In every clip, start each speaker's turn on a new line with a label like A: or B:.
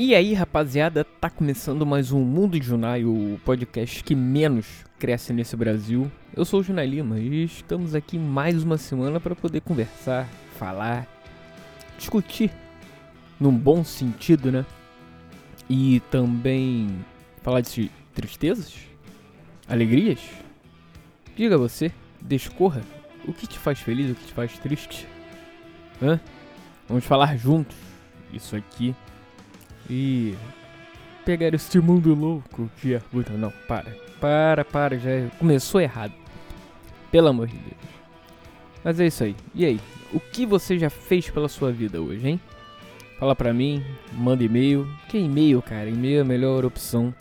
A: E aí, rapaziada, tá começando mais um Mundo de Junai, o podcast que menos cresce nesse Brasil. Eu sou o Junai Lima e estamos aqui mais uma semana para poder conversar, falar, discutir, num bom sentido, né? E também falar de tristezas, alegrias. Diga você, descorra, o que te faz feliz, o que te faz triste? Hã? Vamos falar juntos isso aqui e pegar este mundo louco que é. Não, para. Para, para, já começou errado. Pelo amor de Deus. Mas é isso aí. E aí? O que você já fez pela sua vida hoje, hein? Fala pra mim, manda e-mail. Que e-mail, cara? E-mail é a melhor opção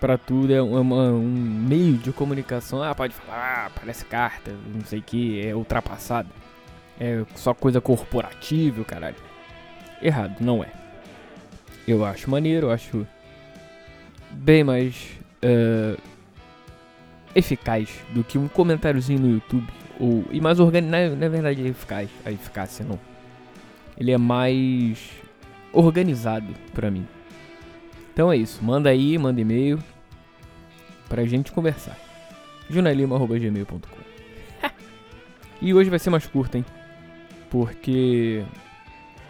A: para tudo. É uma, um meio de comunicação. Ah, pode falar, ah, parece carta, não sei o que, é ultrapassado. É só coisa corporativa, caralho. Errado, não é eu acho maneiro, eu acho bem mais uh, eficaz do que um comentáriozinho no YouTube. Ou, e mais organizado, na, verdade é eficaz, a eficácia não. Ele é mais organizado pra mim. Então é isso, manda aí, manda e-mail pra gente conversar. jornalima.gmail.com E hoje vai ser mais curto, hein? Porque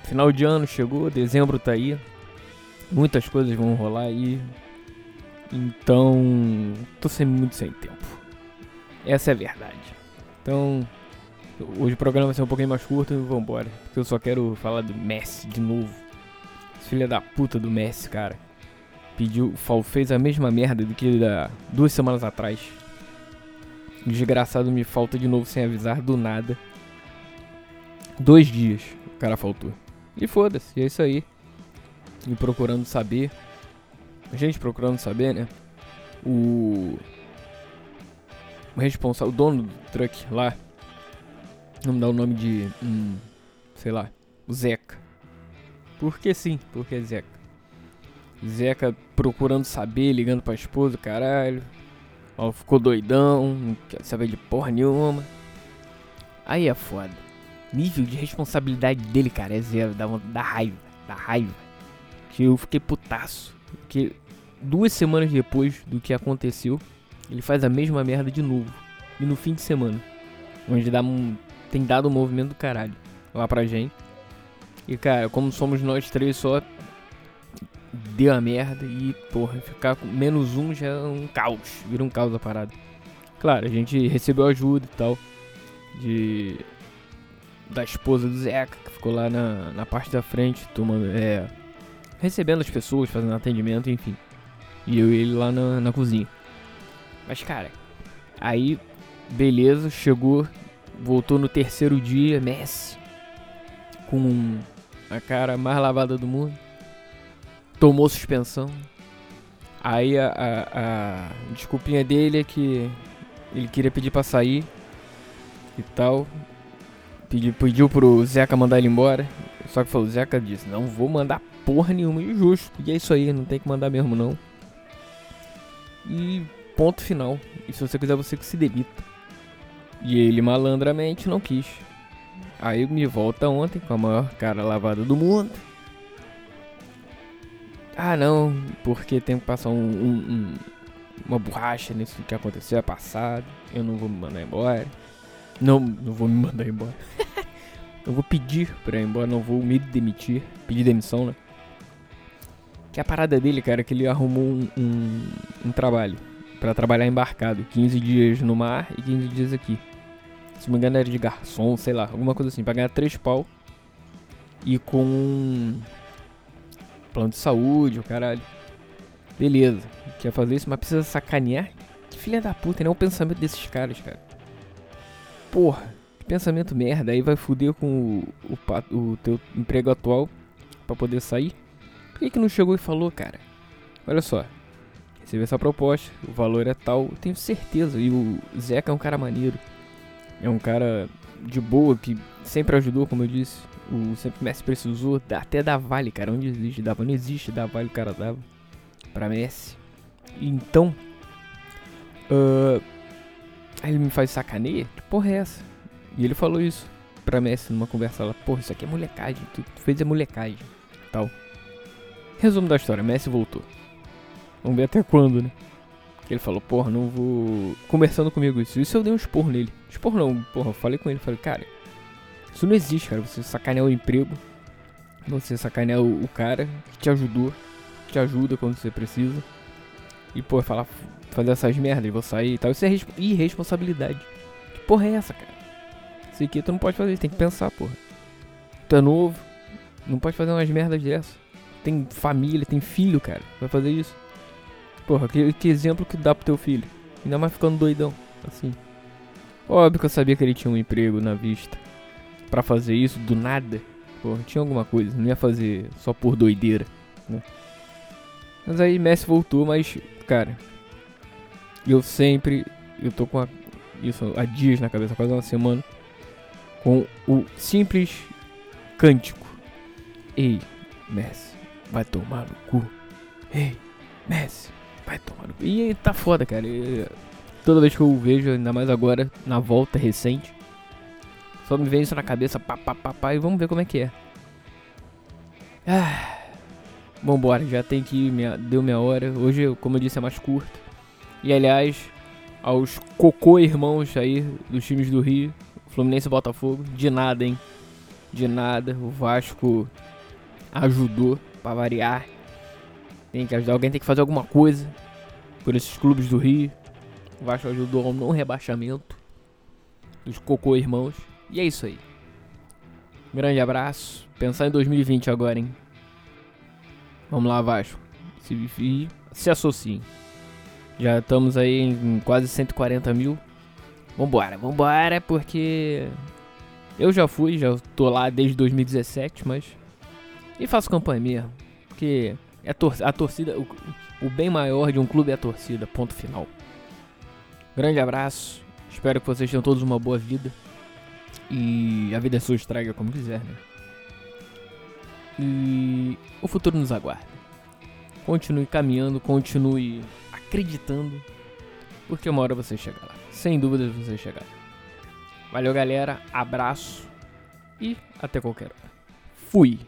A: final de ano chegou, dezembro tá aí. Muitas coisas vão rolar aí. Então, tô sem muito sem tempo. Essa é a verdade. Então, hoje o programa vai ser um pouquinho mais curto e vambora. Porque eu só quero falar do Messi de novo. Filha da puta do Messi, cara. Pediu, fez a mesma merda do que da duas semanas atrás. Desgraçado me falta de novo sem avisar do nada. Dois dias o cara faltou. E foda-se, é isso aí procurando saber. A gente procurando saber, né? O. O responsável, o dono do truck lá. Vamos dar o nome de. Hum, sei lá. O Zeca. Por que sim? Porque Zeca. Zeca procurando saber, ligando pra esposa, caralho. Ó, ficou doidão, não quer saber de porra nenhuma. Aí é foda. Nível de responsabilidade dele, cara, é zero. Dá, dá raiva, dá raiva eu fiquei putaço. Porque duas semanas depois do que aconteceu, ele faz a mesma merda de novo. E no fim de semana. Onde dá um, tem dado um movimento do caralho lá pra gente. E cara, como somos nós três só, deu a merda e, porra, ficar com menos um já é um caos. Vira um caos a parada. Claro, a gente recebeu ajuda e tal. De. Da esposa do Zeca, que ficou lá na, na parte da frente, tomando. É recebendo as pessoas, fazendo atendimento, enfim. E eu e ele lá na, na cozinha. Mas, cara, aí, beleza, chegou, voltou no terceiro dia, Messi, com a cara mais lavada do mundo, tomou suspensão. Aí a, a, a desculpinha dele é que ele queria pedir pra sair e tal. Pediu, pediu pro Zeca mandar ele embora. Só que falou, Zeca disse, não vou mandar porra nenhuma injusto. E é isso aí, não tem que mandar mesmo não. E ponto final. E se você quiser, você que se demita. E ele malandramente não quis. Aí me volta ontem com a maior cara lavada do mundo. Ah não, porque tem que passar um, um, um, uma borracha nisso que aconteceu é passado. Eu não vou me mandar embora. Não, não vou me mandar embora. eu vou pedir pra ir embora, não vou me demitir. Pedir demissão, né? Que a parada dele, cara, é que ele arrumou um, um, um trabalho para trabalhar embarcado. 15 dias no mar e 15 dias aqui. Se não me engano era de garçom, sei lá, alguma coisa assim. Pra ganhar 3 pau. E com plano de saúde, o caralho. Beleza, quer fazer isso, mas precisa sacanear? Que filha da puta, né? O pensamento desses caras, cara. Porra, pensamento merda. Aí vai fuder com o, o, o teu emprego atual para poder sair. Por que, que não chegou e falou, cara? Olha só, recebi essa proposta, o valor é tal, tenho certeza. E o Zeca é um cara maneiro. É um cara de boa que sempre ajudou, como eu disse. O sempre Messi precisou, até da Vale, cara. Onde existe? Dava, não existe, da Vale o cara dava pra Messi. Então, uh, aí ele me faz sacaneia? Que porra é essa? E ele falou isso pra Messi numa conversa lá. Porra, isso aqui é molecagem, tu, tu fez a molecagem, tal. Resumo da história, Messi voltou. Vamos ver até quando, né? Ele falou, porra, não vou. Conversando comigo isso. Isso eu dei um esporro nele. Esporro não, porra, falei com ele, falei, cara, isso não existe, cara. Você sacanear o emprego. Você sacanear o, o cara que te ajudou. Que te ajuda quando você precisa. E, pô, falar, fazer essas merdas, vou sair e tal. Isso é irresponsabilidade. Que porra é essa, cara? Isso aqui tu não pode fazer, tem que pensar, porra. Tu é novo, não pode fazer umas merdas dessas. Tem família, tem filho, cara. Vai fazer isso. Porra, que, que exemplo que dá pro teu filho? Ainda mais ficando doidão, assim. Óbvio que eu sabia que ele tinha um emprego na vista. para fazer isso do nada. Porra, tinha alguma coisa. Não ia fazer só por doideira, né? Mas aí Messi voltou, mas, cara. Eu sempre. Eu tô com a, isso há dias na cabeça, quase uma semana. Com o simples cântico. Ei, Messi, vai tomar no cu. Ei, Messi, Vai tomar. E tá foda, cara. Toda vez que eu vejo, ainda mais agora, na volta recente, só me vem isso na cabeça, pá, pá, pá, pá, e vamos ver como é que é. Ah, vambora, já tem que ir, minha, deu minha hora. Hoje, como eu disse, é mais curto. E aliás, aos cocô irmãos aí dos times do Rio, Fluminense e Botafogo, de nada, hein? De nada. O Vasco ajudou para variar. Tem que ajudar, alguém tem que fazer alguma coisa por esses clubes do Rio. O Vasco ajudou ao não rebaixamento dos Cocô Irmãos. E é isso aí. Grande abraço. Pensar em 2020 agora, hein? Vamos lá, Vasco. Se, se associem. Já estamos aí em quase 140 mil. Vambora, vambora, porque eu já fui, já tô lá desde 2017, mas. E faço campanha mesmo. Porque é tor a torcida, o, o bem maior de um clube é a torcida, ponto final. Grande abraço, espero que vocês tenham todos uma boa vida. E a vida é sua, estraga como quiser, né? E o futuro nos aguarda. Continue caminhando, continue acreditando, porque uma hora você chega lá. Sem dúvidas você chegar. Valeu, galera. Abraço e até qualquer hora. Fui.